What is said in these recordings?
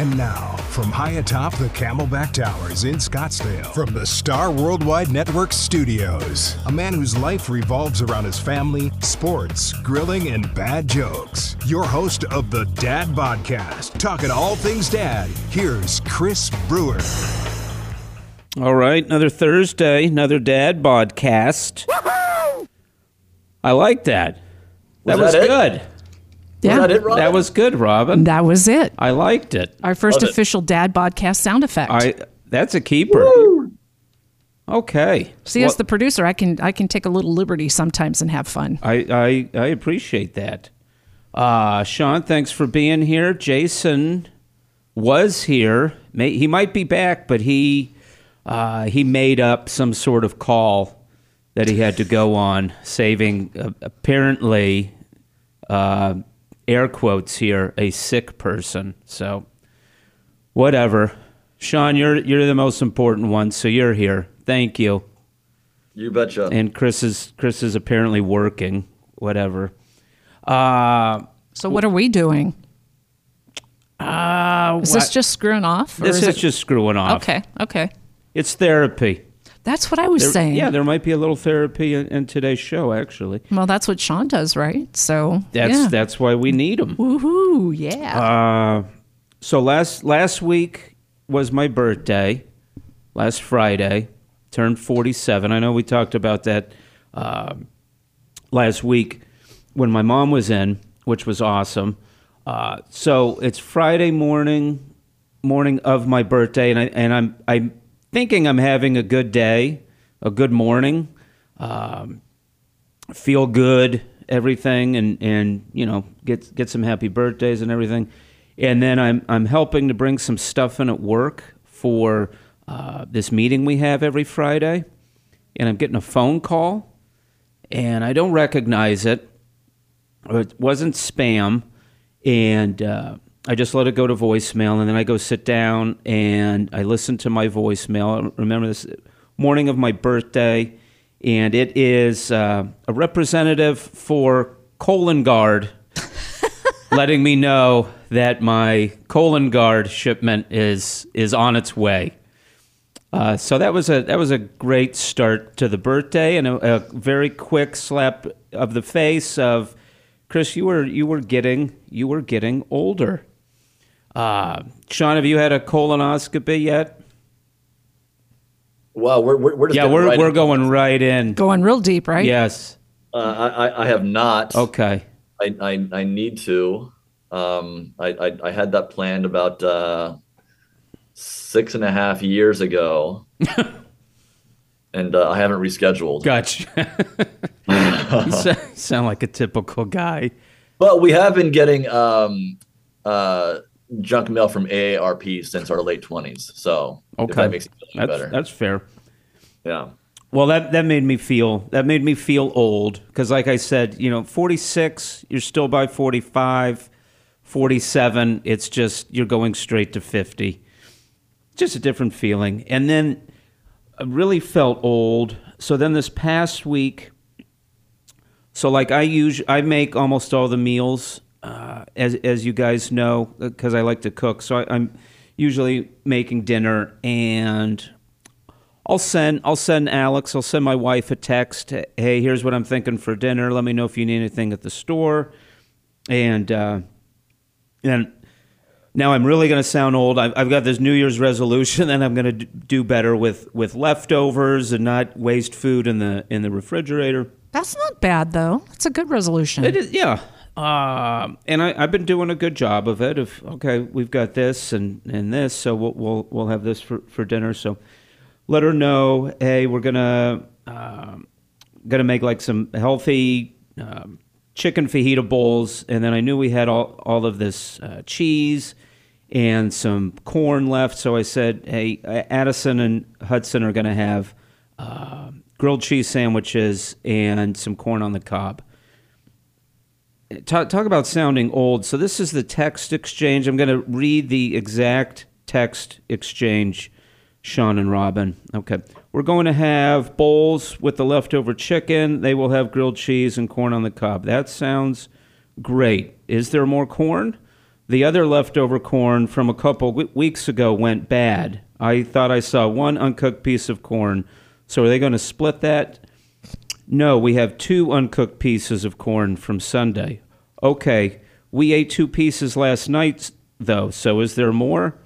And now, from high atop the Camelback Towers in Scottsdale, from the Star Worldwide Network studios, a man whose life revolves around his family, sports, grilling, and bad jokes. Your host of the Dad Podcast, talking all things dad, here's Chris Brewer. All right, another Thursday, another Dad Podcast. I like that. That Was was, that it? Good. Yeah, that it, Rob? That was good, Robin. that was it. I liked it. Our first Love it. official dad podcast sound effect. I that's a keeper. Okay. See, as the producer, I can I can take a little liberty sometimes and have fun. I, I I appreciate that. Uh, Sean, thanks for being here. Jason was here. May, he might be back, but he uh, he made up some sort of call that he had to go on, saving uh, apparently uh, air quotes here a sick person. So whatever. Sean, you're you're the most important one, so you're here. Thank you You betcha. and Chris is Chris is apparently working. Whatever. Uh, So what are we doing? uh, Is this just screwing off? or this is, it- just screwing off. okay. Okay, It's therapy. That's what I was There- saying. Yeah, there might be a little therapy in, in today's show. Actually, well, that's what Sean does, right? So that's yeah. that's why we need him. Woohoo! Yeah. Uh, so last last week was my birthday. Last Friday, turned forty seven. I know we talked about that uh, last week when my mom was in, which was awesome. Uh, so it's Friday morning, morning of my birthday, and I and I'm I'm thinking I'm having a good day, a good morning. Um, feel good, everything, and and you know get get some happy birthdays and everything. And then I'm I'm helping to bring some stuff in at work for uh, this meeting we have every Friday, and I'm getting a phone call, and I don't recognize it. It wasn't spam, and uh, I just let it go to voicemail, and then I go sit down and I listen to my voicemail. I remember this morning of my birthday, and it is uh, a representative for Cologuard letting me know that my Cologuard shipment is is on its way. Uh, so that was a that was a great start to the birthday and a, a very quick slap of the face of Chris. You were you were getting you were getting older. Uh, Sean, have you had a colonoscopy yet? Well, we're, we're, we're just Yeah, we're right we're in. going right in. Going real deep, right? Yes. Uh, I, I- I have not. Okay. I, I, I need to. Um, I, I, I had that planned about uh, six and a half years ago, and uh, I haven't rescheduled. Gotcha. you sound like a typical guy. But we have been getting um, uh, junk mail from AARP since our late twenties. So if Okay. that makes it feel That's better. that's fair. yeah. Well, that that made me feel that made me feel old because, like I said, you know, forty six, you're still by 45, 47, It's just you're going straight to fifty. Just a different feeling, and then I really felt old. So then this past week, so like I use I make almost all the meals, uh, as as you guys know, because I like to cook. So I, I'm usually making dinner and. I'll send I'll send Alex, I'll send my wife a text. Hey, here's what I'm thinking for dinner. Let me know if you need anything at the store. And uh, and now I'm really going to sound old. I've, I've got this New Year's resolution that I'm going to do better with with leftovers and not waste food in the in the refrigerator. That's not bad though. It's a good resolution. It is, yeah. Um, and I, I've been doing a good job of it. Of okay, we've got this and, and this, so we'll, we'll we'll have this for, for dinner. So let her know, hey, we're gonna um, gonna make like some healthy um, chicken fajita bowls, and then I knew we had all all of this uh, cheese and some corn left, so I said, hey, Addison and Hudson are gonna have uh, grilled cheese sandwiches and some corn on the cob talk, talk about sounding old. So this is the text exchange. I'm going to read the exact text exchange, Sean and Robin. Okay. We're going to have bowls with the leftover chicken. They will have grilled cheese and corn on the cob. That sounds great. Is there more corn? The other leftover corn from a couple weeks ago went bad. I thought I saw one uncooked piece of corn. So are they going to split that? No, we have two uncooked pieces of corn from Sunday. Okay, we ate two pieces last night, though, so is there more?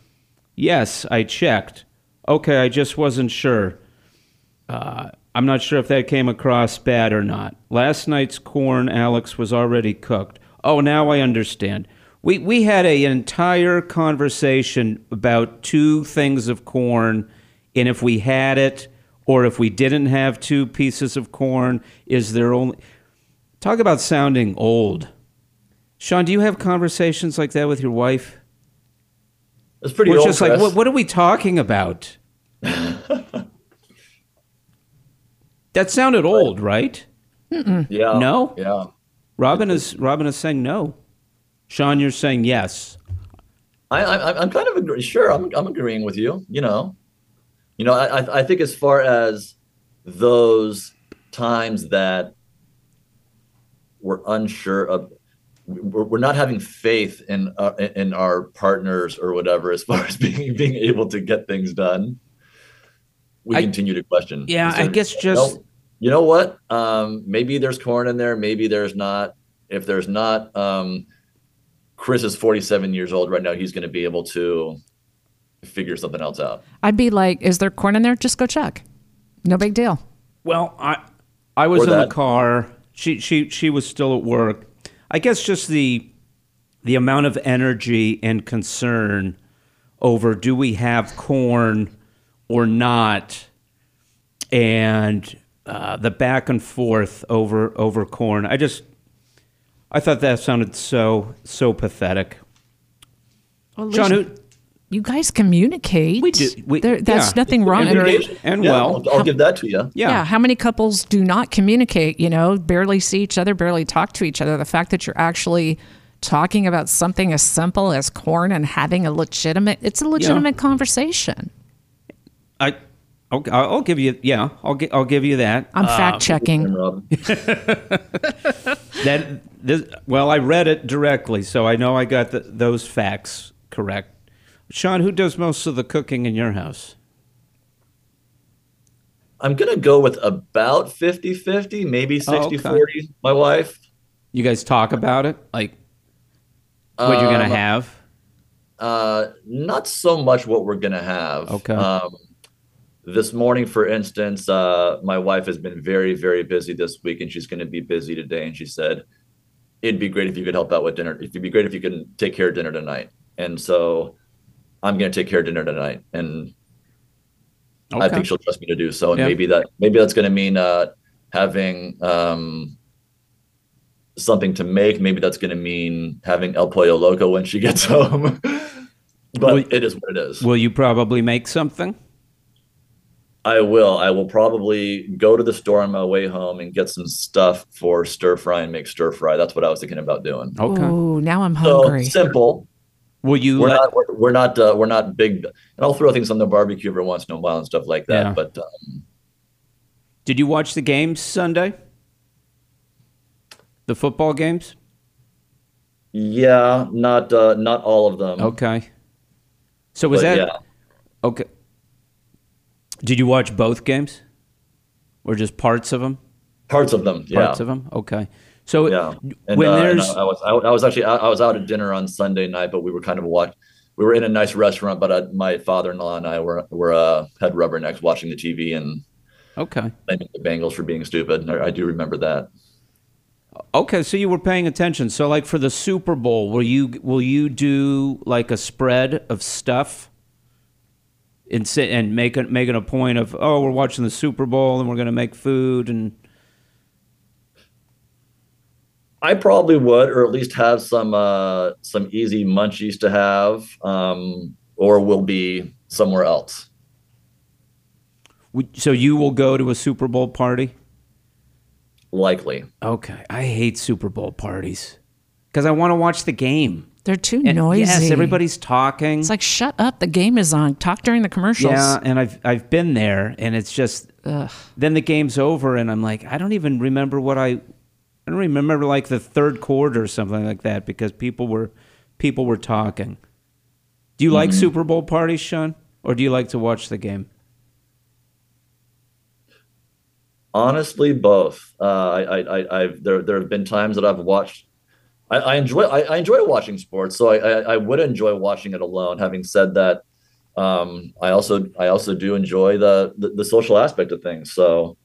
Yes, I checked. Okay, I just wasn't sure. Uh, I'm not sure if that came across bad or not. Last night's corn, Alex, was already cooked. Oh, now I understand. We, we had an entire conversation about two things of corn, and if we had it or if we didn't have two pieces of corn, is there only. Talk about sounding old. Sean, do you have conversations like that with your wife? It's pretty We're old. just like, what, what are we talking about? that sounded old, right? Yeah. No? Yeah. Robin is Robin is saying no. Sean, you're saying yes. I, I, I'm kind of agree. Sure, I'm, I'm agreeing with you. You know, you know, I, I- think as far as those times that we're unsure of, we're, not having faith in uh, in our partners or whatever, as far as being being able to get things done. We I- continue to question. Yeah, Is I guess just know, you know what? Um, maybe there's corn in there. Maybe there's not. If there's not, um, Chris is 47 years old right now. He's going to be able to figure something else out. I'd be like, is there corn in there? Just go check. No big deal. well, I I was Or in that. the car. She she she was still at work. I guess just the the amount of energy and concern over do we have corn or not, and uh, the back and forth over over corn. I just I thought that sounded so so pathetic. Well, John, who, you guys communicate. We do. We- there, that's yeah. nothing wrong. And, Communication. and Yeah, well- I'll, I'll give that to you. yeah. yeah. how many couples do not communicate? You know, barely see each other, barely talk to each other. The fact that you're actually talking about something as simple as corn and having a legitimate, it's a legitimate conveation. I, I'll, I'll give you, yeah, I'll, gi- I'll give you that. I'm ah, fact checking. That, this, well, I read it directly, so I know I got the, those facts correct. Sean, who does most of the cooking in your house? I'm going to go with about 50 50, maybe 60 Oh, okay. 40. My wife. You guys talk about it, like what you're gonna Um, have. Uh, not so much what we're gonna have. Okay. Um, this morning, for instance, uh, my wife has been very, very busy this week, and she's going to be busy today. And she said, "It'd be great if you could help out with dinner. It'd be great if you can take care of dinner tonight." And so, I'm going to take care of dinner tonight, and I think she'll trust me to do so. And Yeah. maybe that maybe that's going to mean uh, having um, something to make. Maybe that's going to mean having El Pollo Loco when she gets home. but Well, it is what it is. Will you probably make something? I will. I will probably go to the store on my way home and get some stuff for stir fry and make stir fry. That's what I was thinking about doing. Okay. Oh, now I'm So hungry. simple. Will you We're let? not. We're, we're not. Uh, we're not big. And I'll throw things on the barbecue every once in a while and stuff like that. Yeah. But um, Did you watch the games Sunday? The football games? yeah, not uh, not all of them. Okay. So was But that yeah. okay? Did you watch both games, or just parts of them? Parts of them. Yeah. Parts of them. Okay. So Yeah. And, when uh, there's I, I was I, I was actually out, I was out at dinner on Sunday night, but we were kind of watch. We were in a nice restaurant, but uh, my father-in-law and I were were uh, had rubbernecks watching the TV and okay, blaming the Bengals for being stupid. I, I do remember that. okay. So you were paying attention. So like for the Super Bowl, will you will you do like a spread of stuff? And sit and make it making a point of oh we're watching the Super Bowl and we're gonna make food and I probably would, or at least have some uh, some easy munchies to have, um, or will be somewhere else. Would- so you will go to a Super Bowl party. Likely. Okay, I hate Super Bowl parties because I want to watch the game. They're too And noisy. Yes, everybody's talking. It's like, shut up. The game is on. Talk during the commercials. yeah, and I've I've been there, and it's just then the game's over, and I'm like, I don't even remember what I, I don't remember like the third quarter or something like that because people were people were talking. Do you like Super Bowl parties, Sean, or do you like to watch the game? Honestly, both. Uh, I, I, I've there, there have been times that I've watched. I, I enjoy, I, I enjoy watching sports, so I, I, I would enjoy watching it alone. Having said that, um, I also, I also do enjoy the, the, the social aspect of things. So,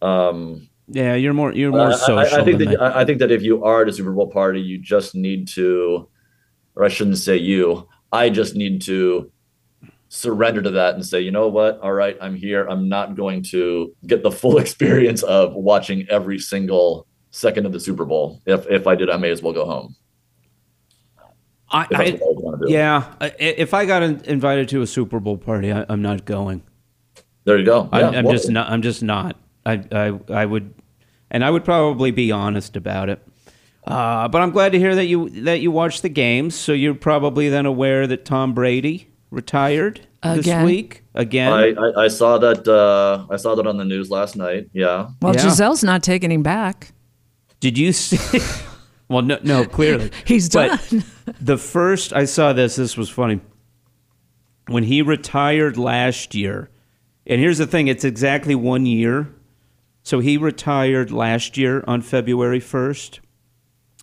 um, Yeah, you're more you're more I- I- social. I, think than that. I I think that if you are at a Super Bowl party, you just need to, or I shouldn't say you. I just need to surrender to that and say, you know what? All right, I'm here. I'm not going to get the full experience of watching every single second of the Super Bowl. If if I did, I may as well go home. I, I, I want to do. yeah, if I got in- invited to a Super Bowl party, I, I'm not going. There you go. I, Yeah, I'm well, just not. I'm just not. I, I I would, and I would probably be honest about it. Uh, but I'm glad to hear that you that you watched the games. So you're probably then aware that Tom Brady retired this week again. I, I, I saw that. Uh, I saw that on the news last night. Yeah. Well, Yeah. Gisele's not taking him back. Did you see? well, no, no, clearly He's But done. the first I saw this, this was funny. When he retired last year, and here's the thing: it's exactly one year. So he retired last year on February first,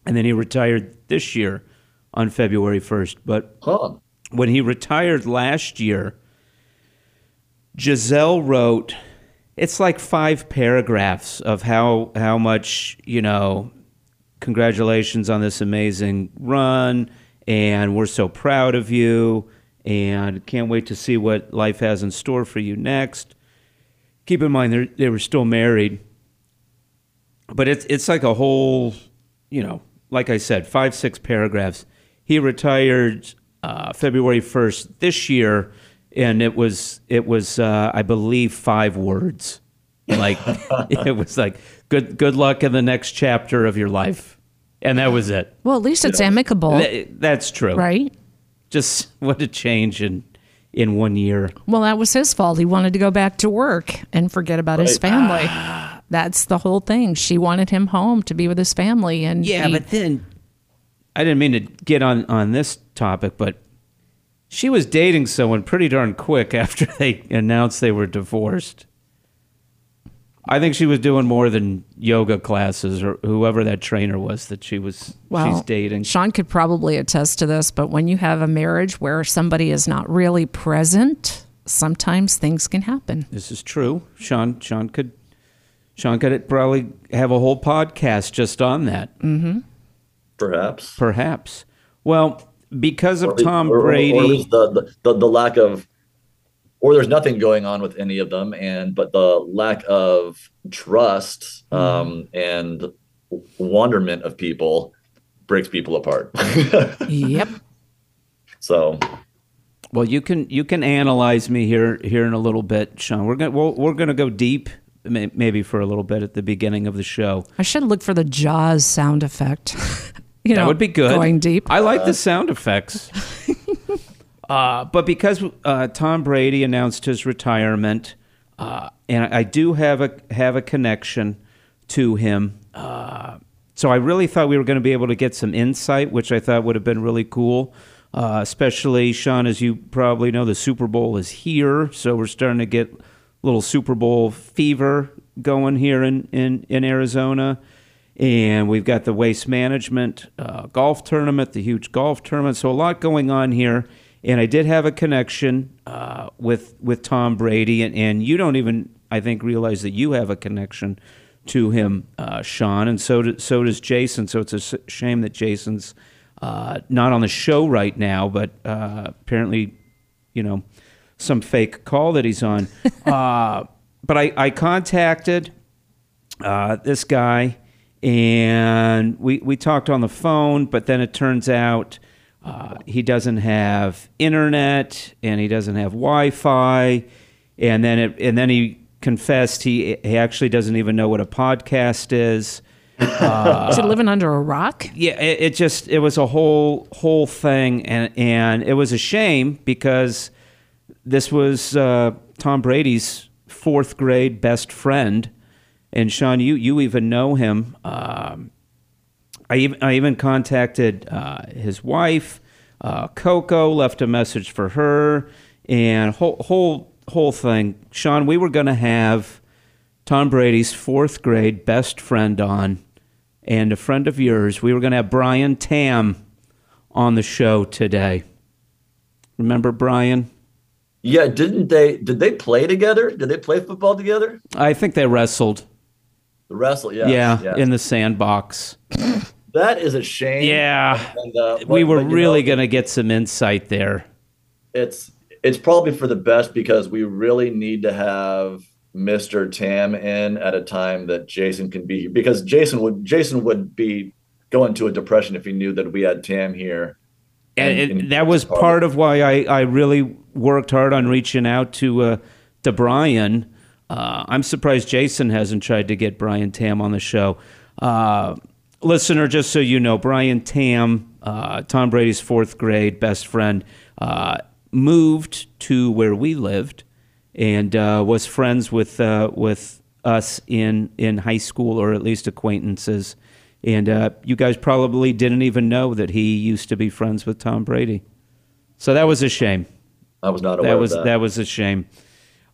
and then he retired this year on February first. But Huh. when he retired last year, Gisele wrote, it's like five paragraphs of how how much you know. Congratulations on this amazing run, and we're so proud of you, and can't wait to see what life has in store for you next. Keep in mind they were still married, but it's it's like a whole, you know, like I said, five six paragraphs. He retired uh, February first this year, and it was it was uh, I believe five words. Like it was like good good luck in the next chapter of your life, and that was it. Well, at least it's amicable, Th- That's true. right? Just what a change in in one year. Well, that was his fault. He wanted to go back to work and forget about his Right. family. Ah. That's the whole thing. She wanted him home to be with his family, and Yeah, he- but then I didn't mean to get on on this topic, but she was dating someone pretty darn quick after they announced they were divorced. I think she was doing more than yoga classes or whoever that trainer was that she was well, she's dating. Sean could probably attest to this, but when you have a marriage where somebody is not really present, sometimes things can happen. This is true. Sean Sean could Sean could probably have a whole podcast just on that. Mm-hmm. Perhaps. Perhaps. Well, because of Or Tom or- or- Brady, or at least the, the, the, the lack of, or there's nothing going on with any of them, and but the lack of trust Mm-hmm. um, and wonderment of people breaks people apart. yep. so Well, you can you can analyze me here here in a little bit, Sean. We're gonna we're, we're gonna go deep, maybe for a little bit at the beginning of the show. I should look for the Jaws sound effect. you know, that would be good. Going deep. I like the sound effects. uh, but because uh, Tom Brady announced his retirement, uh, and I do have a have a connection to him. Uh, so I really thought we were going to be able to get some insight, which I thought would have been really cool. Uh, especially Sean, as you probably know, the Super Bowl is here, so we're starting to get a little Super Bowl fever going here in in, in Arizona and we've got the waste management uh, golf tournament, the huge golf tournament. So a lot going on here. And I did have a connection uh, with with Tom Brady, and, and you don't even I think realize that you have a connection to him, uh, Sean, and so do, so does Jason. So it's a shame that Jason's uh, not on the show right now, but uh, apparently, you know, some fake call that he's on. uh, but I, I contacted uh, this guy, and we, we talked on the phone, but then it turns out uh, he doesn't have internet and he doesn't have Wi Fi. And then it, and then he confessed he he actually doesn't even know what a podcast is. is he living under a rock? Yeah, it, it just it was a whole whole thing, and and it was a shame because this was uh, Tom Brady's fourth grade best friend, and Sean, you you even know him. Um, I even I even contacted uh, his wife uh, Coco left a message for her, and whole whole whole thing. Sean, we were going to have Tom Brady's fourth grade best friend on, and a friend of yours. We were going to have Brian Tam on the show today. Remember Brian? Yeah, didn't they? Did they play together? Did they play football together? I think they wrestled. The wrestle, yeah, yeah, in the sandbox. that is a shame. Yeah, And, uh, we were but, really going to get some insight there. It's it's probably for the best because we really need to have Mr. Tam in at a time that Jason can be here. because Jason would Jason would be going to a depression if he knew that we had Tam here. and, And- and that was it's part of why I, I really worked hard on reaching out to uh, to Brian. Uh, I'm surprised Jason hasn't tried to get Brian Tam on the show. Uh, listener, just so you know, Brian Tam, uh, Tom Brady's fourth grade best friend, uh, moved to where we lived and uh, was friends with uh, with us in in high school or at least acquaintances. And uh, you guys probably didn't even know that he used to be friends with Tom Brady. So that was a shame. I was not aware That was of that. was a shame.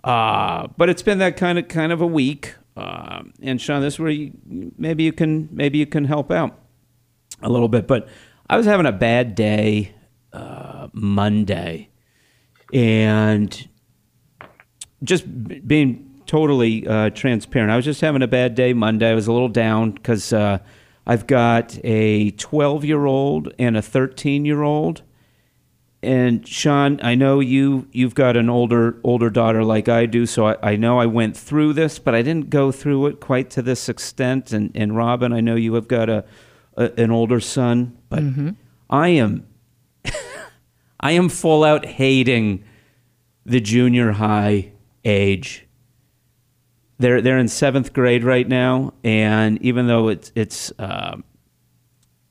Uh, but it's been that kind of kind of a week. Uh, and Sean, this is where you, maybe you can maybe you can help out a little bit. But I was having a bad day uh, Monday, and just b- being totally uh, transparent, I was just having a bad day Monday. I was a little down because uh, I've got a 12 year old and a 13 year old. And Sean, I know you you've got an older older daughter like I do, so I, I know I went through this, but I didn't go through it quite to this extent. And and Robin, I know you have got a, a an older son, but I am I am full out hating the junior high age. They're they're in seventh grade right now, and even though it's it's uh,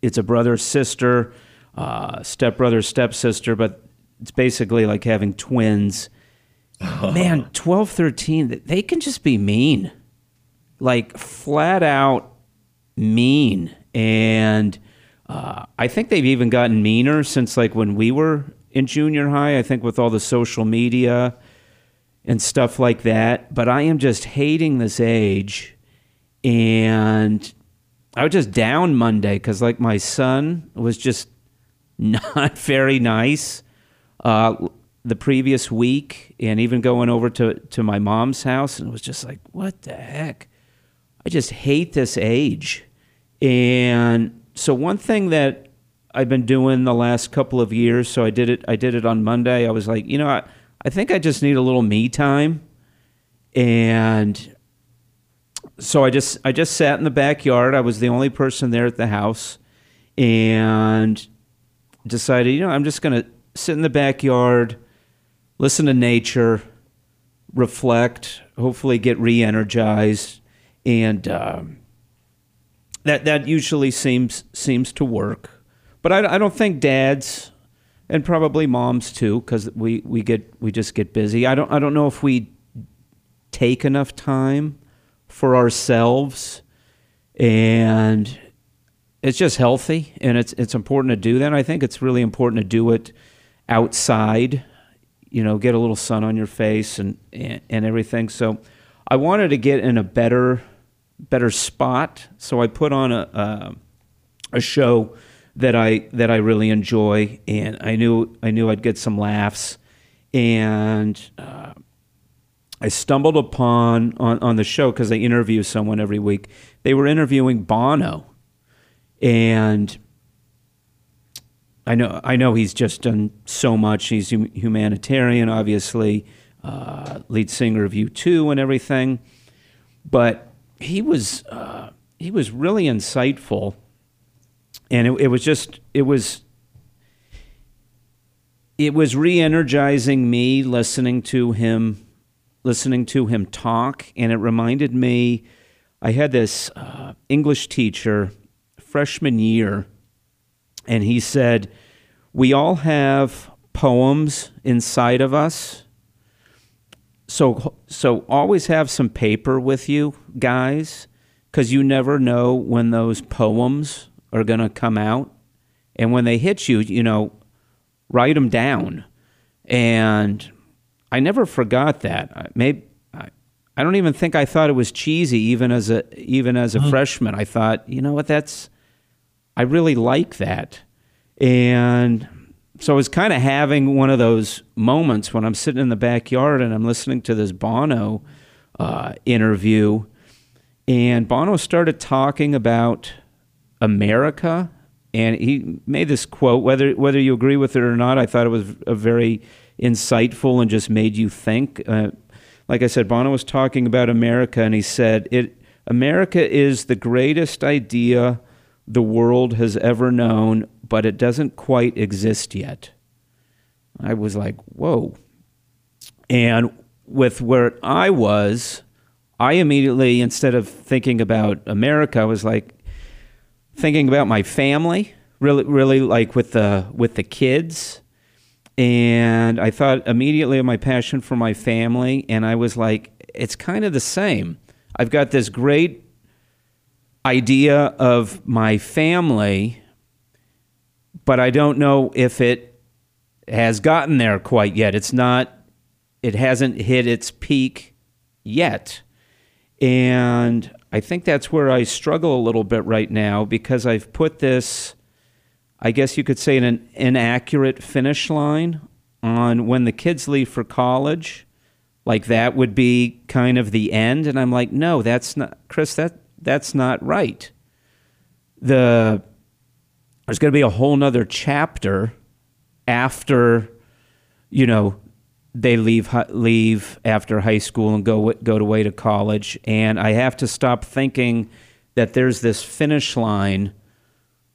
it's a brother sister, uh, stepbrother stepsister, but it's basically like having twins. Man, 12, 13, they can just be mean, like flat out mean, and uh, I think they've even gotten meaner since like when we were in junior high. I think with all the social media and stuff like that. But I am just hating this age, and I was just down Monday because like my son was just not very nice uh, the previous week, and even going over to to my mom's house, and it was just like, what the heck? I just hate this age. And so one thing that I've been doing the last couple of years, so I did it I did it on Monday. I was like, you know, I, I think I just need a little me time. And so I just I just sat in the backyard. I was the only person there at the house and decided, you know, I'm just going to sit in the backyard, listen to nature, reflect, hopefully get re-energized and um, that that usually seems seems to work. But I, I don't think dads and probably moms too, because we, we get we just get busy. I don't I don't know if we take enough time for ourselves, and it's just healthy, and it's it's important to do that. I think it's really important to do it outside. You know, get a little sun on your face and and, and everything. So, I wanted to get in a better better spot. So I put on a a, a show that I that I really enjoy, and I knew I knew I'd get some laughs, and uh, I stumbled upon on on the show because they interview someone every week. They were interviewing Bono, and I know I know he's just done so much. He's hum- humanitarian, obviously, uh, lead singer of U2 and everything, but he was uh, he was really insightful. And it, it was just it was it was re-energizing me listening to him listening to him talk. And it reminded me i had this uh, english teacher freshman year and he said we all have poems inside of us so so always have some paper with you guys because you never know when those poems are going to come out and when they hit you you know write them down. And I never forgot that. Maybe I, I don't even think I thought it was cheesy even as a even as a mm-hmm. freshman. I thought, you know what, that's I really like that. And so I was kind of having one of those moments when I'm sitting in the backyard and I'm listening to this Bono uh, interview, and Bono started talking about America, and he made this quote. Whether whether you agree with it or not, I thought it was a very insightful and just made you think. Uh, like I said, Bono was talking about America, and he said, "It America is the greatest idea the world has ever known, but it doesn't quite exist yet." I was like, "Whoa!" And with where I was, I immediately, instead of thinking about America, I was like thinking about my family, really, really like with the with the kids, and I thought immediately of my passion for my family, and I was like, it's kind of the same. I've got this great idea of my family, but I don't know if it has gotten there quite yet. It's not it hasn't hit its peak yet. And I think that's where I struggle a little bit right now because I've put this, I guess you could say, an inaccurate finish line on when the kids leave for college. Like that would be kind of the end. And I'm like, no, that's not, Chris, that, that's not right. The, there's going to be a whole nother chapter after, you know, they leave leave after high school and go go to way to college, and I have to stop thinking that there's this finish line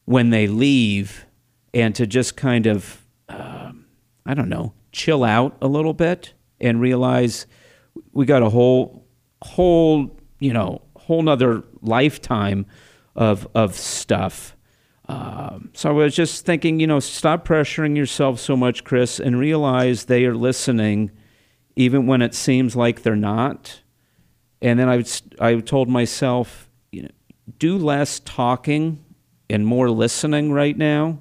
when they leave, and to just kind of uh, I don't know chill out a little bit and realize we got a whole whole you know whole nother lifetime of of stuff um, so I was just thinking, you know, stop pressuring yourself so much, Chris, and realize they are listening, even when it seems like they're not. And then I I told myself, you know, do less talking and more listening right now,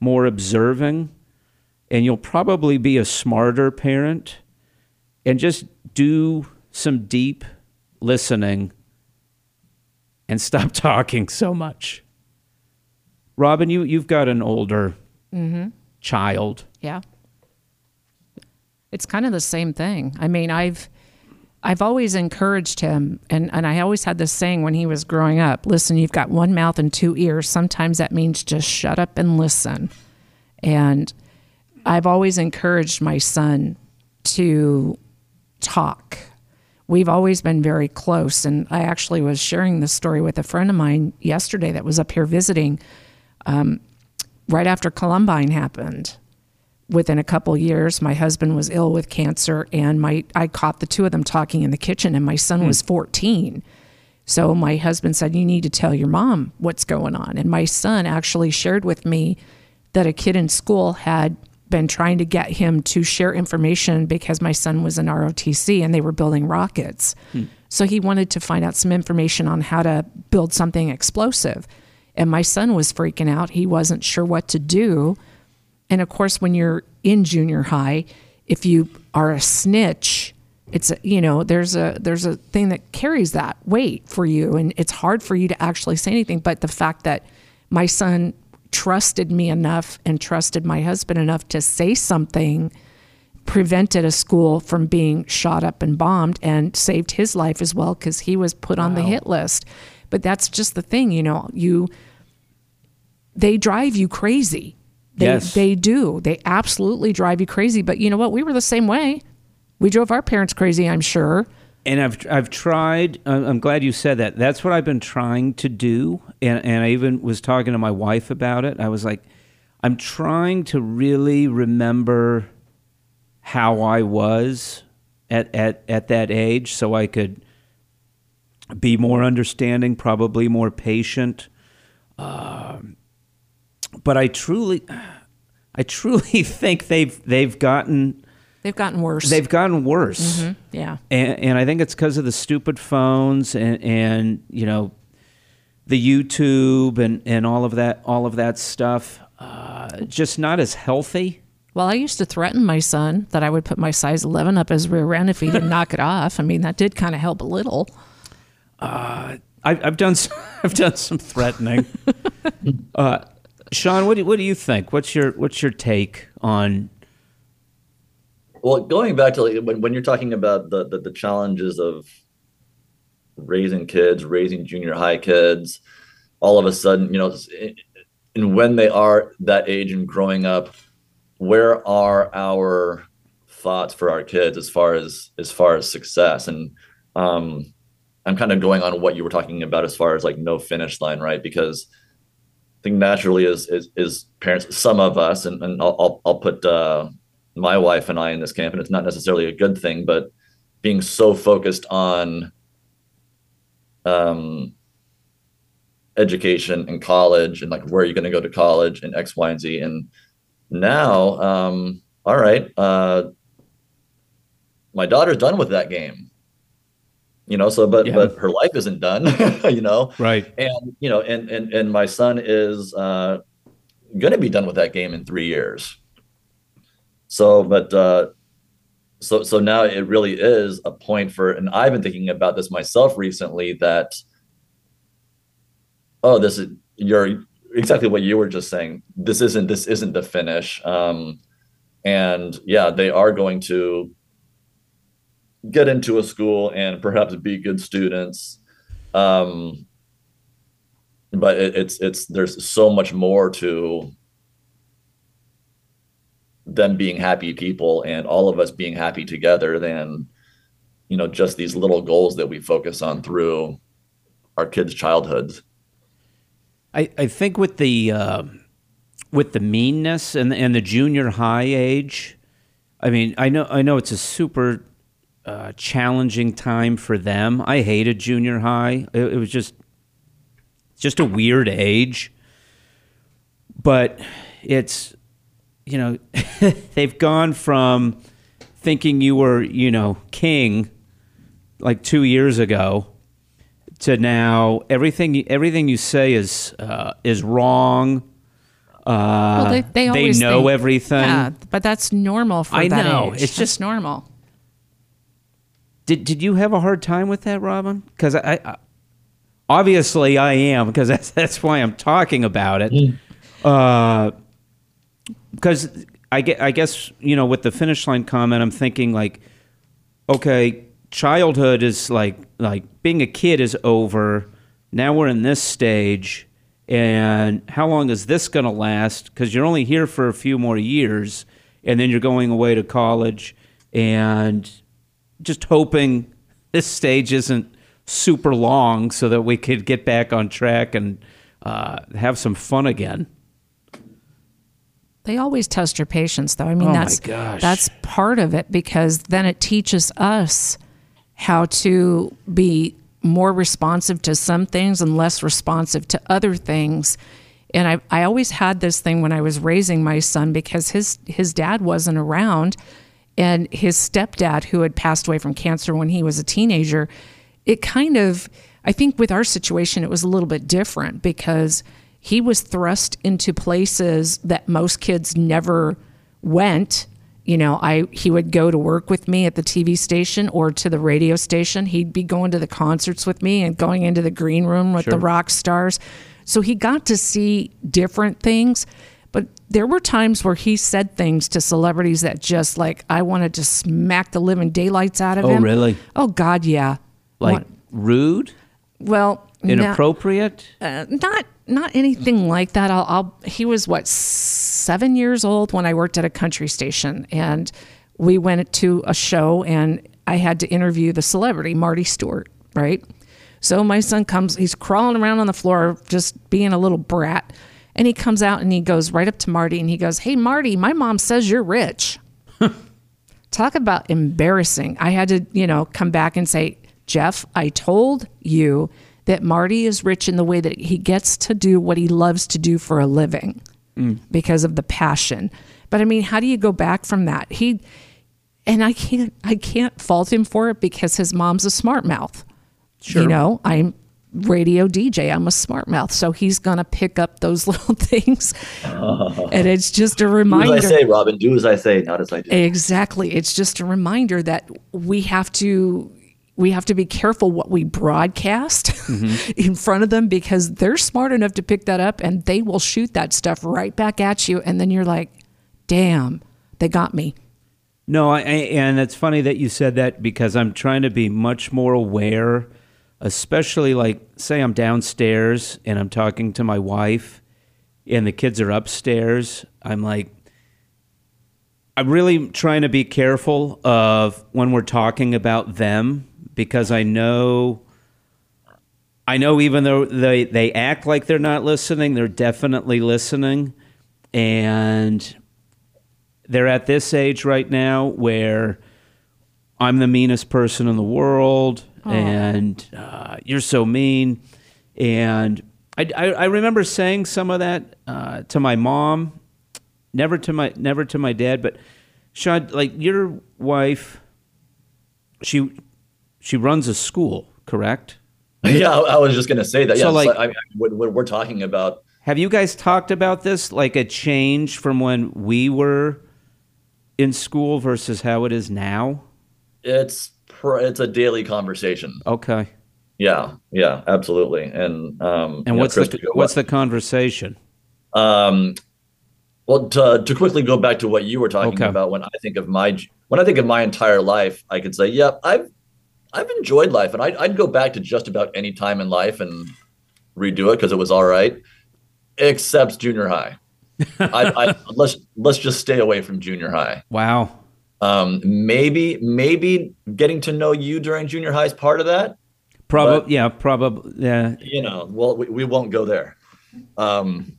more observing, and you'll probably be a smarter parent. And just do some deep listening and stop talking so much. Robin, you you've got an older mm-hmm. child. Yeah. It's kind of the same thing. I mean, I've I've always encouraged him and, and I always had this saying when he was growing up, listen, you've got one mouth and two ears. Sometimes that means just shut up and listen. And I've always encouraged my son to talk. We've always been very close. And I actually was sharing this story with a friend of mine yesterday that was up here visiting um, right after Columbine happened, within a couple years, my husband was ill with cancer, and my I caught the two of them talking in the kitchen, and my son hmm. was 14. So my husband said, "You need to tell your mom what's going on." And my son actually shared with me that a kid in school had been trying to get him to share information because my son was in ROTC and they were building rockets. Hmm. So he wanted to find out some information on how to build something explosive. And my son was freaking out. He wasn't sure what to do. And of course, when you're in junior high, if you are a snitch, it's a, you know there's a there's a thing that carries that weight for you and it's hard for you to actually say anything but the fact that my son trusted me enough and trusted my husband enough to say something prevented a school from being shot up and bombed and saved his life as well because he was put wow. on the hit list but that's just the thing, you know, you they drive you crazy. They yes. they do. They absolutely drive you crazy. But you know what? We were the same way. We drove our parents crazy, I'm sure. And I've I've tried. I'm glad you said that. That's what I've been trying to do. And and I even was talking to my wife about it. I was like, I'm trying to really remember how I was at at at that age, so I could be more understanding, probably more patient. Uh, but I truly, I truly think they've they've gotten they've gotten worse. They've gotten worse. Mm-hmm. Yeah, and, and I think it's because of the stupid phones and and you know the YouTube and and all of that all of that stuff. Uh, just not as healthy. Well, I used to threaten my son that I would put my size 11 up his rear end if he didn't knock it off. I mean, that did kind of help a little. I've, I've done some, I've done some threatening. uh, Sean, what do, what do you think? What's your what's your take on? Well, going back to like, when, when you're talking about the, the the challenges of raising kids, raising junior high kids, all of a sudden, you know, and when they are that age and growing up, where are our thoughts for our kids as far as as far as success? And um, I'm kind of going on what you were talking about as far as like no finish line, right? Because I think naturally as is, is parents, some of us, and, and I'll, I'll, I'll put uh, my wife and I in this camp, and it's not necessarily a good thing, but being so focused on um, education and college and like where are you going to go to college and X, Y, and Z. And now, um, all right, uh, my daughter's done with that game. You know, so but Yeah. but her life isn't done, you know. Right. And you know, and and and my son is uh gonna be done with that game in three years. So, but uh so so now it really is a point for and I've been thinking about this myself recently that oh this is you're exactly what you were just saying. This isn't this isn't the finish. Um and yeah they are going to get into a school and perhaps be good students. Um but it, it's it's there's so much more to them being happy people and all of us being happy together than you know just these little goals that we focus on through our kids childhoods I, I think with the uh, with the meanness and and the junior high age, I mean, I know I know it's a super uh, challenging time for them. I hated junior high. It, it was just just a weird age, but it's you know they've gone from thinking you were you know king like two years ago to now everything everything you say is uh, is wrong. Uh, Well, they, they always know think- everything. Yeah, but that's normal for I that know. age. It's That's just- normal. Did did you have a hard time with that, Robin? Because I, I obviously I am because that's that's why I'm talking about it. Uh, because I get I guess you know with the finish line comment, I'm thinking like, okay, childhood is like like being a kid is over. Now we're in this stage, and how long is this going to last? Because you're only here for a few more years, and then you're going away to college, and just hoping this stage isn't super long so that we could get back on track and uh, have some fun again. They always test your patience, though. I mean, Oh, that's that's part of it because then it teaches us how to be more responsive to some things and less responsive to other things. And I, I always had this thing when I was raising my son because his his dad wasn't around, and his stepdad, who had passed away from cancer when he was a teenager, it kind of I think with our situation it was a little bit different because he was thrust into places that most kids never went. You know i he would go to work with me at the tv station or to the radio station. He'd be going to the concerts with me and going into the green room with the rock stars. So he got to see different things but there were times where he said things to celebrities that just like i wanted to smack the living daylights out of him. Oh, really? oh god yeah. Like What- rude, well inappropriate. uh, not not anything like that. I'll, I'll he was what seven years old when I worked at a country station, and we went to a show, and I had to interview the celebrity Marty Stuart, right? So my son comes, he's crawling around on the floor, just being a little brat, and he comes out and he goes right up to Marty and he goes, "Hey Marty, my mom says you're rich." Talk about embarrassing. I had to, you know, come back and say, Jeff, I told you that Marty is rich in the way that he gets to do what he loves to do for a living mm. because of the passion. But I mean, how do you go back from that? He and I can't I can't fault him for it because his mom's a smart mouth. Sure. You know, I'm radio DJ. I'm a smart mouth, so he's gonna pick up those little things, and it's just a Do reminder. as I say, Robin. Do as I say, not as I do. Exactly. It's just a reminder that we have to we have to be careful what we broadcast mm-hmm. in front of them because they're smart enough to pick that up and they will shoot that stuff right back at you and then you're like, "Damn, they got me." No, I, I, and it's funny that you said that because I'm trying to be much more aware, especially like, say, I'm downstairs and I'm talking to my wife and the kids are upstairs. I'm like, I'm really trying to be careful of when we're talking about them because I know. I know even though they, they act like they're not listening, they're definitely listening. And they're at this age right now where I'm the meanest person in the world, and uh, you're so mean. And I, I, I remember saying some of that uh, to my mom, never to my never to my dad, but Sean, like your wife, she she runs a school, correct? yeah, I, I was just gonna say that. So, Yeah, like- like, I, I, what, we're talking about. Have you guys talked about this, like a change from when we were in school versus how it is now? It's pr- it's a daily conversation. Okay. Yeah, yeah, absolutely. And um, And what's the what's the conversation? Um, well, to, to quickly go back to what you were talking Okay. about, when I think of my when I think of my entire life, I could say, yep, I've I've enjoyed life, and I'd, I'd go back to just about any time in life and redo it because it was all right, except junior high. I, I, let's let's just stay away from junior high. Wow. Um, maybe maybe getting to know you during junior high is part of that. Probably. Yeah. Probably. Yeah. you know, well, we, we won't go there. Um,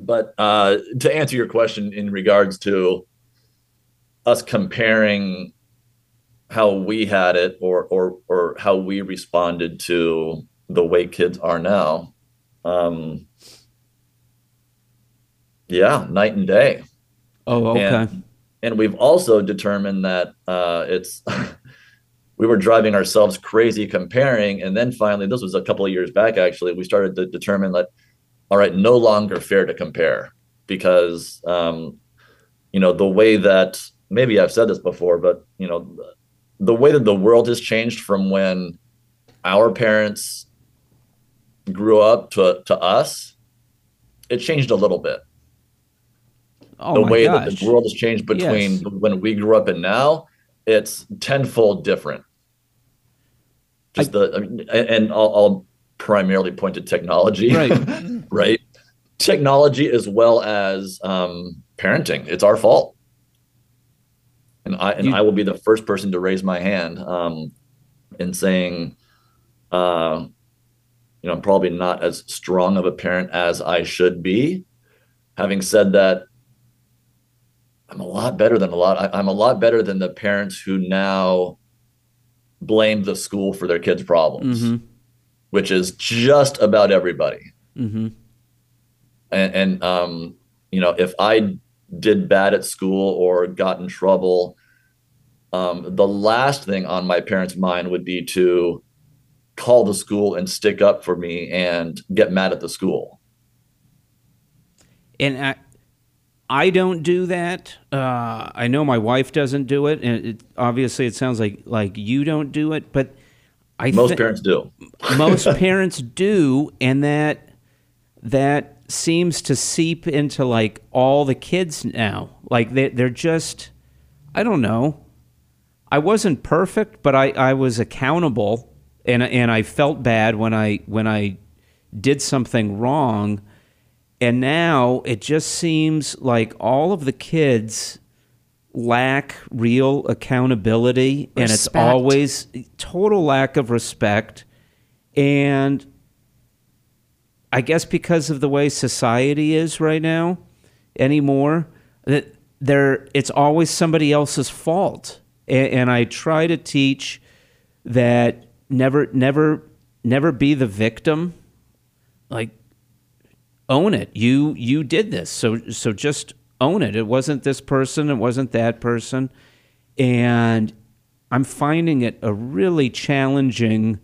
but uh, to answer your question in regards to us comparing how we had it or or or how we responded to the way kids are now, um, yeah, night and day. Oh. Okay. And, and we've also determined that uh, it's we were driving ourselves crazy comparing, and then finally, this was a couple of years back actually, we started to determine that all right, no longer fair to compare because um, you know the way that maybe I've said this before, but you know the way that the world has changed from when our parents grew up to to us, it changed a little bit oh the way gosh. that the world has changed between Yes. when we grew up and now, it's tenfold different. Just the, I mean, and and I'll, I'll primarily point to technology, Right. right? Technology as well as um, parenting. It's our fault, and I and You- I will be the first person to raise my hand um, in saying, uh, you know, I'm probably not as strong of a parent as I should be. Having said that, I'm a lot better than a lot. I, I'm a lot better than the parents who now blame the school for their kids' problems, Mhm. which is just about everybody. Mm-hmm. And, and um, you know, if I did bad at school or got in trouble, um, the last thing on my parents' mind would be to call the school and stick up for me and get mad at the school. And I, I don't do that. Uh, I know my wife doesn't do it, and it, obviously it sounds like like you don't do it. But I Most thi- parents do. most parents do, and that that seems to seep into like all the kids now. Like they they're just, I don't know. I wasn't perfect, but I, I was accountable, and and I felt bad when I when I did something wrong. And now it just seems like all of the kids lack real accountability, and it's always total lack of respect. And I guess because of the way society is right now anymore, that there it's always somebody else's fault. And, and I try to teach that never, never, never be the victim. Like own it. You you did this, so so just own it. It wasn't this person. It wasn't that person, and I'm finding it a really challenging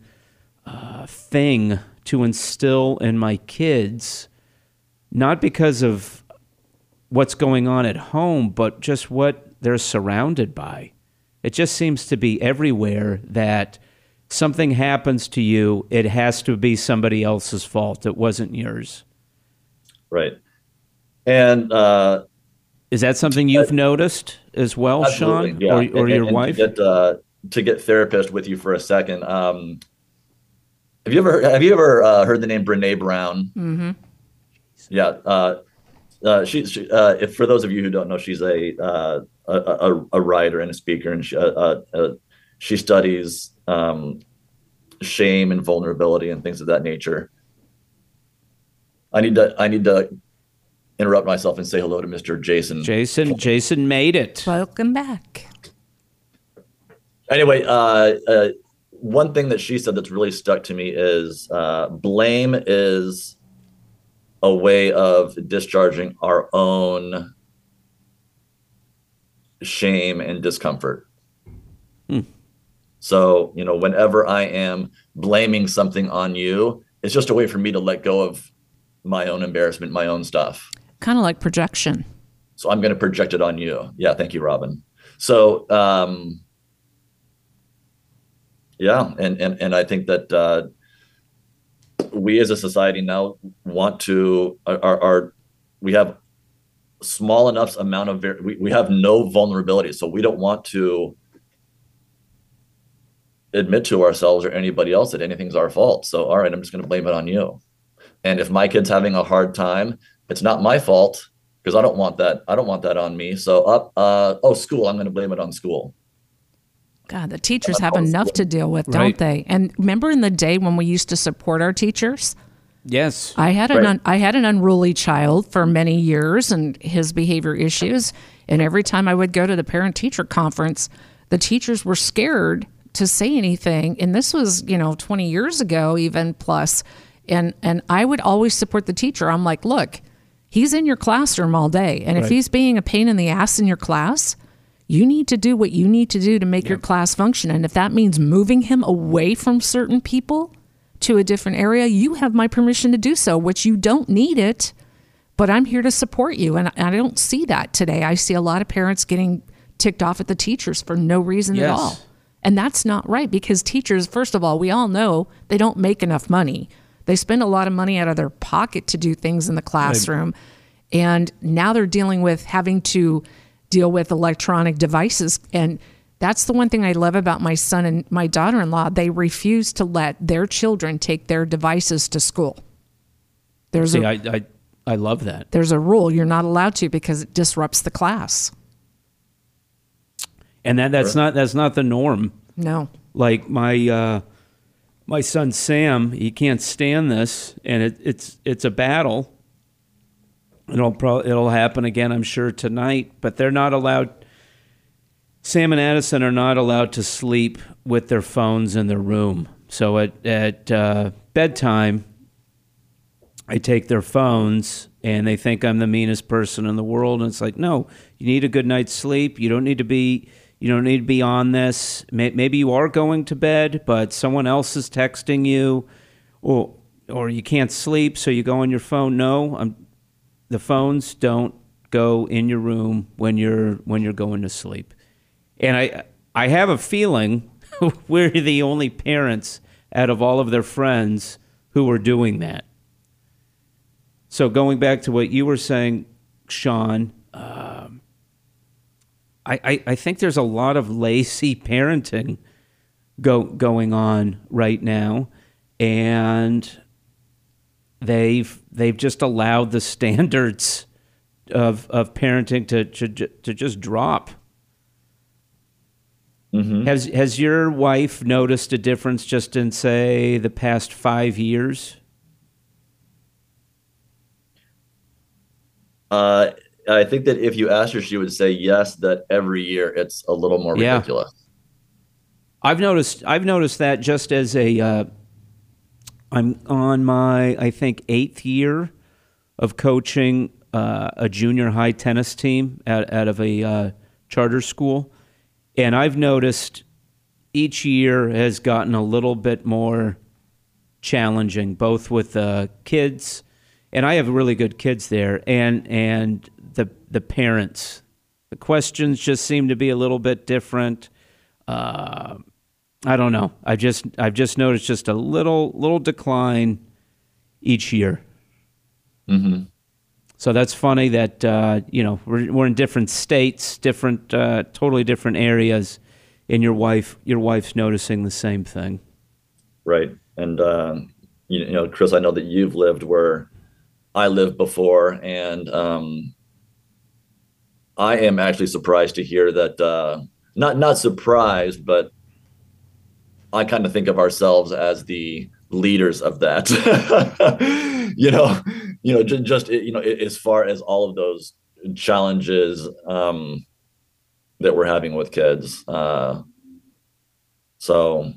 uh, thing to instill in my kids, not because of what's going on at home, but just what they're surrounded by. It just seems to be everywhere that something happens to you, it has to be somebody else's fault. It wasn't yours. Right. And uh, is that something you've noticed as well, Sean, yeah. or, or and, your and wife? To get, uh, to get therapist with you for a second. Um, have you ever have you ever uh, heard the name Brene Brown? Mm-hmm. Yeah. Uh, uh, she, she uh, if for those of you who don't know, she's a uh, a, a, a, writer and a speaker, and she, uh, uh, she studies um, shame and vulnerability and things of that nature. I need to I need to interrupt myself and say hello to Mr. Jason. Jason Jason made it. Welcome back. Anyway, uh, uh, one thing that she said that's really stuck to me is uh, blame is a way of discharging our own shame and discomfort. Hmm. So, you know, whenever I am blaming something on you, it's just a way for me to let go of my own embarrassment, my own stuff. Kind of like projection. So I'm going to project it on you. Yeah. Thank you, Robin. So, um, yeah. And, and, and I think that, uh, we as a society now want to are, are we have small enough amount of we, we have no vulnerability so we don't want to admit to ourselves or anybody else that anything's our fault. So all right i'm just going to blame it on you. And if my kid's having a hard time it's not my fault because i don't want that i don't want that on me. So up uh, oh school i'm going to blame it on school God, the teachers have oh, enough to deal with, don't Right. they? And remember in the day when we used to support our teachers? Yes. I had an Right. un, I had an unruly child for many years and his behavior issues. And every time I would go to the parent teacher conference, the teachers were scared to say anything. And this was, you know, 20 years ago, even plus. And and I would always support the teacher. I'm like, look, he's in your classroom all day. And if he's being a pain in the ass in your class, you need to do what you need to do to make your class function. And if that means moving him away from certain people to a different area, you have my permission to do so, which you don't need it, but I'm here to support you. And I don't see that today. I see a lot of parents getting ticked off at the teachers for no reason at all. And that's not right because teachers, first of all, we all know they don't make enough money. They spend a lot of money out of their pocket to do things in the classroom. And now they're dealing with having to deal with electronic devices. And that's the one thing I love about my son and my daughter in law. They refuse to let their children take their devices to school. There's See, a, I, I I love that. there's a rule you're not allowed to because it disrupts the class. And that that's not that's not the norm. No. Like my uh my son Sam, he can't stand this and it, it's it's a battle. It'll probably it'll happen again, I'm sure tonight, but they're not allowed Sam and Addison are not allowed to sleep with their phones in their room. So at at uh, bedtime, I take their phones and they think I'm the meanest person in the world. And it's like, no, you need a good night's sleep. You don't need to be, you don't need to be on this. Maybe you are going to bed, but someone else is texting you, or or you can't sleep, so you go on your phone. No, I'm, the phones don't go in your room when you're when you're going to sleep. And I I have a feeling we're the only parents out of all of their friends who are doing that. So going back to what you were saying, Sean, um, I, I I think there's a lot of lazy parenting go going on right now, and they've they've just allowed the standards of of parenting to to, to just drop. Has has your wife noticed a difference just in say the past five years? Uh, I think that if you asked her, she would say yes. That every year it's a little more Yeah. ridiculous. I've noticed I've noticed that just as a uh, I'm on my I think eighth year of coaching uh, a junior high tennis team out, out of a uh, charter school, and I've noticed each year has gotten a little bit more challenging, both with the kids, and I have really good kids there, and and the the parents. The questions just seem to be a little bit different. Uh, I don't know. I just I've just noticed just a little little decline each year. Mm-hmm. So that's funny that uh, you know we're we're in different states, different uh, totally different areas, and your wife your wife's noticing the same thing. Right, and uh, you, you know, Chris, I know that you've lived where I lived before, and um, I am actually surprised to hear that. Uh, not not surprised, but I kind of think of ourselves as the leaders of that. you know, you know, just, just you know, as far as all of those challenges um, that we're having with kids. Uh, so,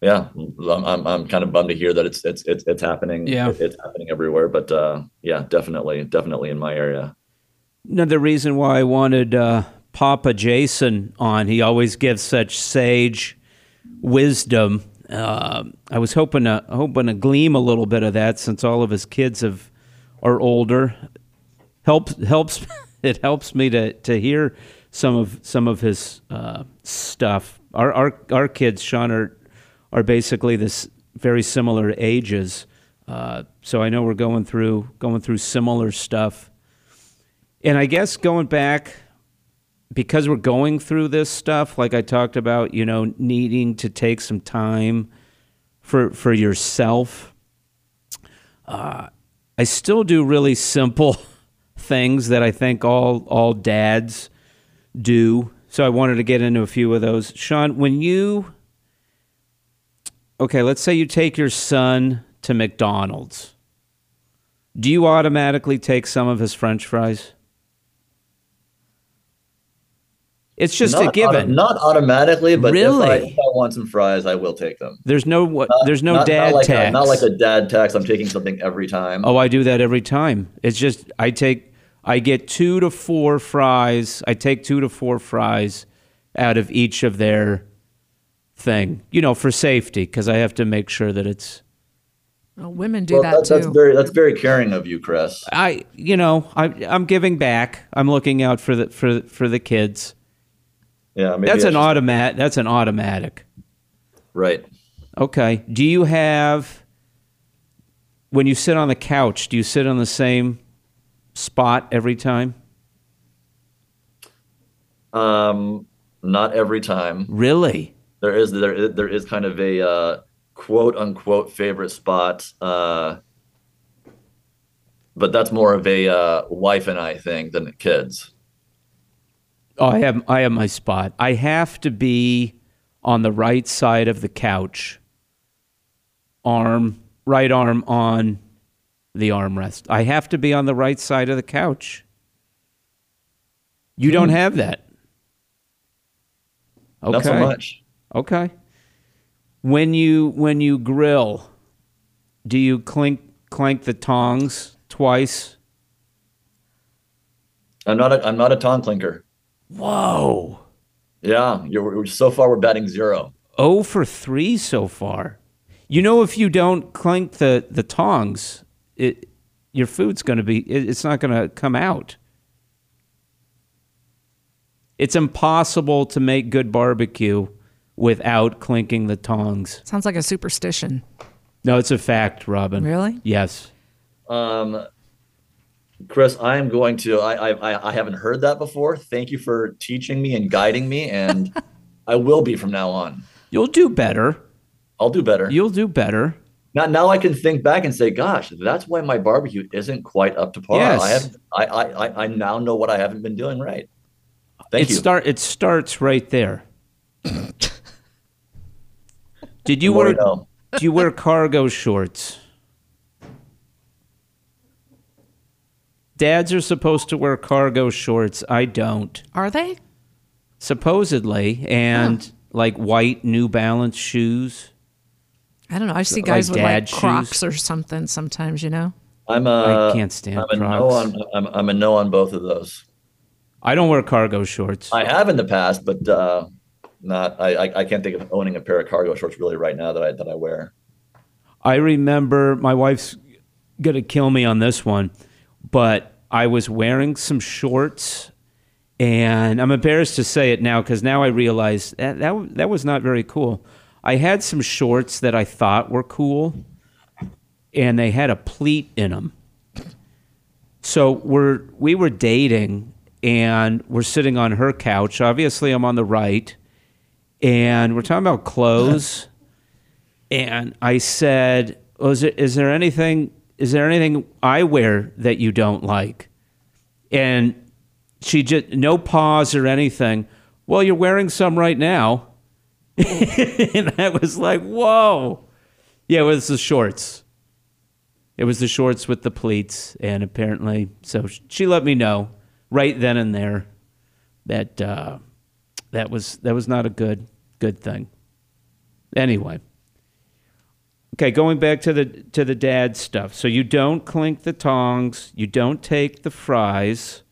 yeah, I'm, I'm I'm kind of bummed to hear that it's it's it's it's happening. Yeah. it's happening everywhere. But uh, yeah, definitely, definitely in my area. Another reason why I wanted uh, Papa Jason on. He always gives such sage wisdom. Uh, I was hoping to hoping to gleam a little bit of that since all of his kids have are older. Helps helps it helps me to to hear some of some of his uh, stuff. Our our our kids, Sean, are are basically this very similar ages. Uh, so I know we're going through going through similar stuff. And I guess going back because we're going through this stuff, like I talked about, you know, needing to take some time for for yourself. Uh, I still do really simple things that I think all all dads do. So I wanted to get into a few of those. Sean, when you okay, let's say you take your son to McDonald's. Do you automatically take some of his French fries? It's just not a given. Auto, not automatically, but really? if I, if I, want some fries, I will take them. There's no what. Not, there's no not, dad not like tax. A, not like a dad tax. I'm taking something every time. Oh, I do that every time. It's just I take I get two to four fries. I take two to four fries out of each of their thing. You know, for safety, because I have to make sure that it's. Well, women do well, that, that too. That's very that's very caring of you, Chris. I you know I I'm giving back. I'm looking out for the for for the kids. Yeah, that's an automatic. That's an automatic. Right. Okay. Do you have when you sit on the couch? Do you sit on the same spot every time? Um, not every time. Really? There is there is, there is kind of a uh, quote unquote favorite spot, uh, but that's more of a uh, wife and I thing than the kids. Oh, I have I have my spot. I have to be on the right side of the couch. Arm, right arm on the armrest. I have to be on the right side of the couch. You don't have that. Okay. Not so much. Okay. When you when you grill, do you clink clank the tongs twice? I'm not a I'm not a tong clinker. Whoa. Yeah, you're so far we're batting zero. Oh for three so far. You know, if you don't clink the the tongs, it your food's going to be it, it's not going to come out. It's impossible to make good barbecue without clinking the tongs. Sounds like a superstition. No, it's a fact, Robin. Really? Yes. Um, Chris, I am going to. I, I I haven't heard that before. Thank you for teaching me and guiding me, and I will be from now on. You'll do better. I'll do better. You'll do better. Now, now I can think back and say, "Gosh, that's why my barbecue isn't quite up to par." Yes. I have. I, I I now know what I haven't been doing right. Thank it you. start it starts right there. Did you wear do you wear cargo shorts? Dads are supposed to wear cargo shorts. I don't. Are they? Supposedly, and like white New Balance shoes. I don't know. I see Like guys with dad like Crocs shoes? or something sometimes, you know? I'm a. I can't stand I'm a no on. I'm, I'm a no on both of those. I don't wear cargo shorts. I have in the past, but uh, not. I, I I can't think of owning a pair of cargo shorts really right now that I that I wear. I remember my wife's gonna kill me on this one, but I was wearing some shorts, and I'm embarrassed to say it now because now I realize that, that that was not very cool. I had some shorts that I thought were cool, and they had a pleat in them. So we're we were dating, and we're sitting on her couch. Obviously, I'm on the right, and we're talking about clothes. and I said, oh, is, it, is there anything? Is there anything I wear that you don't like? And she just no pause or anything. Well, you're wearing some right now, and I was like, whoa. Yeah, it was the shorts. It was the shorts with the pleats, and apparently, so she let me know right then and there that uh, that was that was not a good good thing. Anyway, okay, going back to the to the dad stuff. So you don't clink the tongs, you don't take the fries.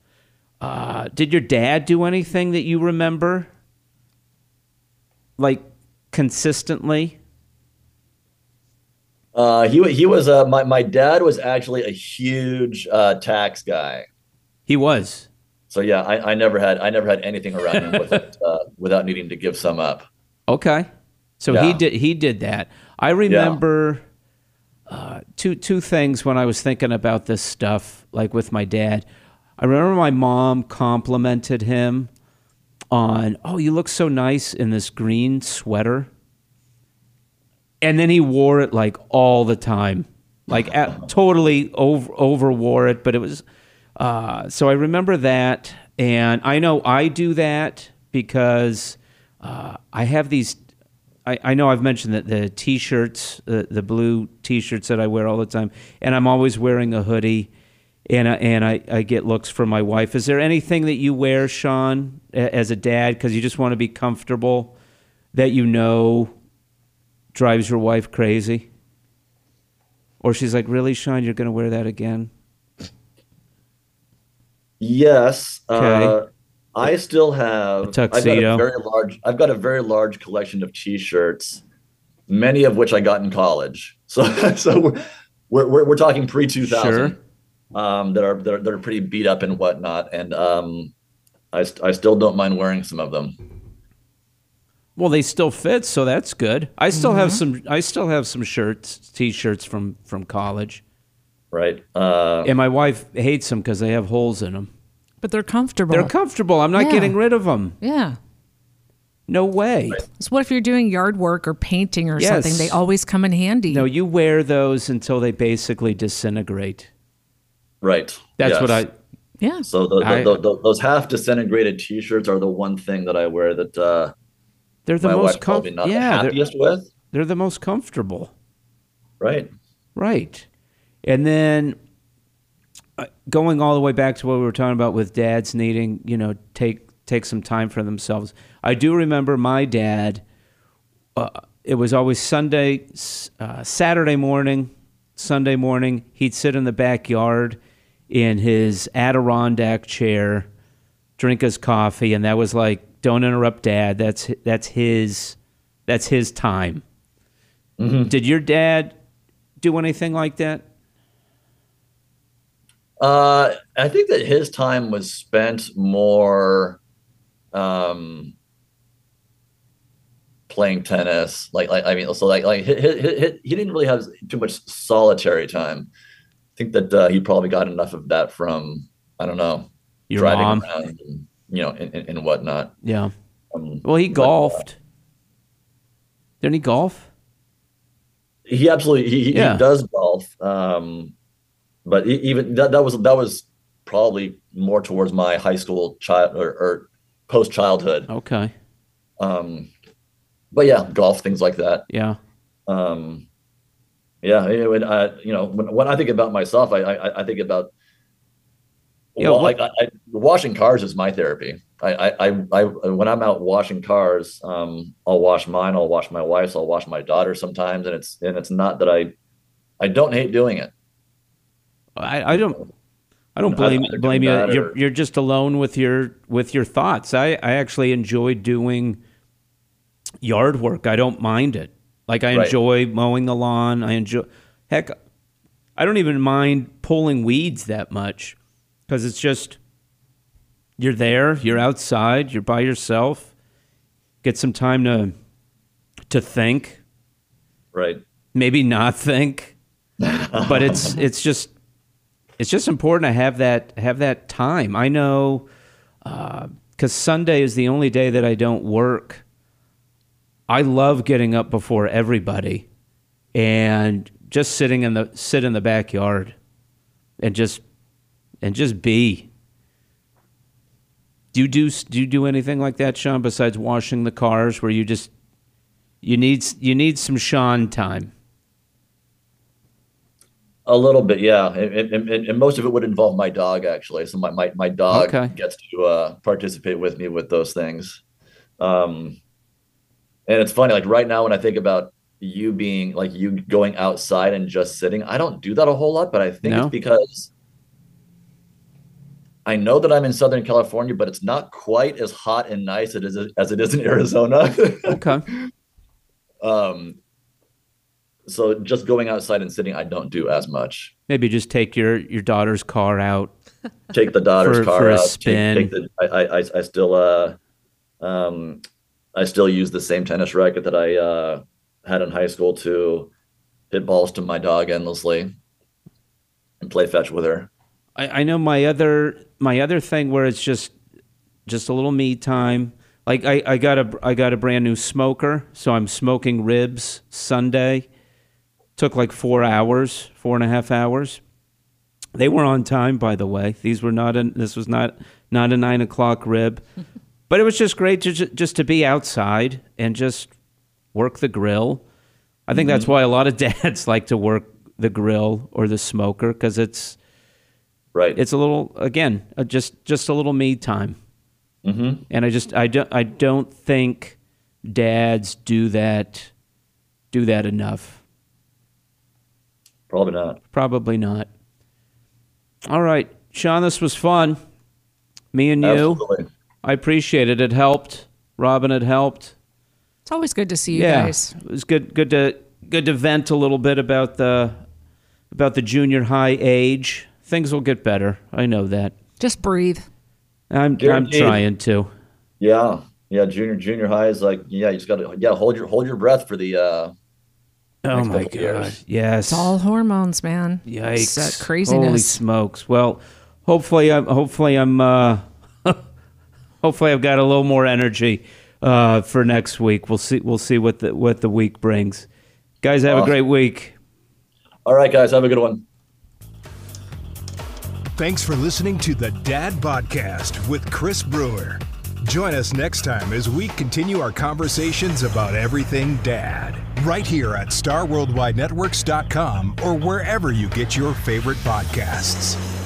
Uh, did your dad do anything that you remember, like consistently? Uh, he he was uh, my my dad was actually a huge uh, tax guy. He was. So yeah, I, I never had I never had anything around him with it, uh, without needing to give some up. Okay. So he did he did that. I remember uh, two two things when I was thinking about this stuff, like with my dad. I remember my mom complimented him on, "Oh, you look so nice in this green sweater," and then he wore it like all the time, like at, totally over over wore it. But it was uh, so I remember that, and I know I do that because uh, I have these. I, I know I've mentioned that the t-shirts, the, the blue t-shirts that I wear all the time, and I'm always wearing a hoodie, and I, and I, I get looks from my wife. Is there anything that you wear, Sean, a- as a dad, because you just want to be comfortable, that you know drives your wife crazy? Or she's like, really, Sean, you're going to wear that again? Yes. Uh, Okay. I still have A I've got tuxedo. a very large I've got a very large collection of t-shirts, many of which I got in college. So so we're we're, we're, talking pre two thousand. Um, that are, that are that are pretty beat up and whatnot, and um, I I still don't mind wearing some of them. Well, they still fit, so that's good. I still have some. I still have some shirts, t-shirts from from college, Right. Uh, and my wife hates them because they have holes in them. But they're comfortable. They're comfortable. I'm not Yeah. getting rid of them. yeah. No way. So what if you're doing yard work or painting or Yes. something? They always come in handy. No, you wear those until they basically disintegrate. right. That's Yes. what I. yeah. So the, the, I- the, the, those half disintegrated T-shirts are the one thing that I wear that uh, They're the my most comfortable. Yeah, the they're, with. they're the most comfortable. Right. Right. And then going all the way back to what we were talking about with dads needing, you know, take take some time for themselves. I do remember my dad. Uh, it was always Sunday, uh, Saturday morning, Sunday morning. He'd sit in the backyard in his Adirondack chair, drink his coffee, and that was like, "Don't interrupt, Dad. That's that's his that's his time." Did your dad do anything like that? Uh, I think that his time was spent more um, playing tennis. Like, like I mean, so like, like he, he, didn't really have too much solitary time. I think that uh, he probably got enough of that from I don't know Your driving mom? around, and, you know, and, and, and whatnot. Yeah. Um, Well, he golfed. Didn't he golf? he absolutely he, he- Yeah. he does golf. Um, but even that, that was that was probably more towards my high school child or, or post childhood. Okay. Um, but yeah, golf things like that. Yeah. Um, yeah, it uh, you know, when, when I think about myself, I I, I think about Yeah, well, what- like I, I, washing cars is my therapy. I, I, I, I, when I'm out washing cars, um, I'll wash mine, I'll wash my wife's, I'll wash my daughter sometimes, and it's and it's not that I, I don't hate doing it. I, I don't. I don't blame rather do blame you. that You're you're just alone with your with your thoughts. I I actually enjoy doing yard work. I don't mind it. Like I Right. enjoy mowing the lawn. I enjoy heck I don't even mind pulling weeds that much cuz it's just you're there, you're outside, you're by yourself. Get some time to to think, Right. maybe not think. but it's it's just it's just important to have that have that time. I know uh, because Sunday is the only day that I don't work. I love getting up before everybody and just sitting in the sit in the backyard and just and just be. Do you do do you do anything like that, Sean? Besides washing the cars, where you just you need you need some Sean time. A little bit, yeah, and, and, and, most of it would involve my dog actually. So my my, my dog Okay. gets to uh, participate with me with those things. Um, and it's funny, like right now when I think about you being like you going outside and just sitting, I don't do that a whole lot, but I think No? it's because I know that I'm in Southern California, but it's not quite as hot and nice as it is, as it is in Arizona. Okay. um, so just going outside and sitting, I don't do as much. Maybe just take your your daughter's car out. take the daughter's For- car for a out. spin. Take, the, I, I, I- I still, uh, um, I still use the same tennis racket that I uh, had in high school to hit balls to my dog endlessly and play fetch with her. I, I know my other my other thing where it's just just a little me time. Like I, I got a I got a brand new smoker, so I'm smoking ribs Sunday. Took like four hours, four and a half hours. They were on time, by the way. These were not. A, this was not not a nine o'clock rib, but it was just great to just to be outside and just work the grill. I think that's why a lot of dads like to work the grill or the smoker because it's Right. it's a little again just just a little me time mm-hmm. and i just i don't i don't think dads do that do that enough Probably not. probably not all right sean this was fun me and you Absolutely. i appreciate it it helped robin it helped It's always good to see you yeah guys. it was good good to good to vent a little bit about the about the junior high age things will get better i know that Just breathe. i'm i'm trying to Yeah. Yeah. Junior, junior high is like, yeah, you just got to, yeah, hold your, hold your breath for the, uh, Oh next my couple god! years. Yes. It's all hormones, man. Yikes! It's that Holy smokes! Well, hopefully, I'm hopefully I'm uh, hopefully I've got a little more energy uh, for next week. We'll see. We'll see what the what the week brings. Guys, have a great week. all right, guys, have a good one. Thanks for listening to the Dad Podcast with Chris Brewer. Join us next time as we continue our conversations about everything dad, right here at StarWorldWideNetworks.com or wherever you get your favorite podcasts.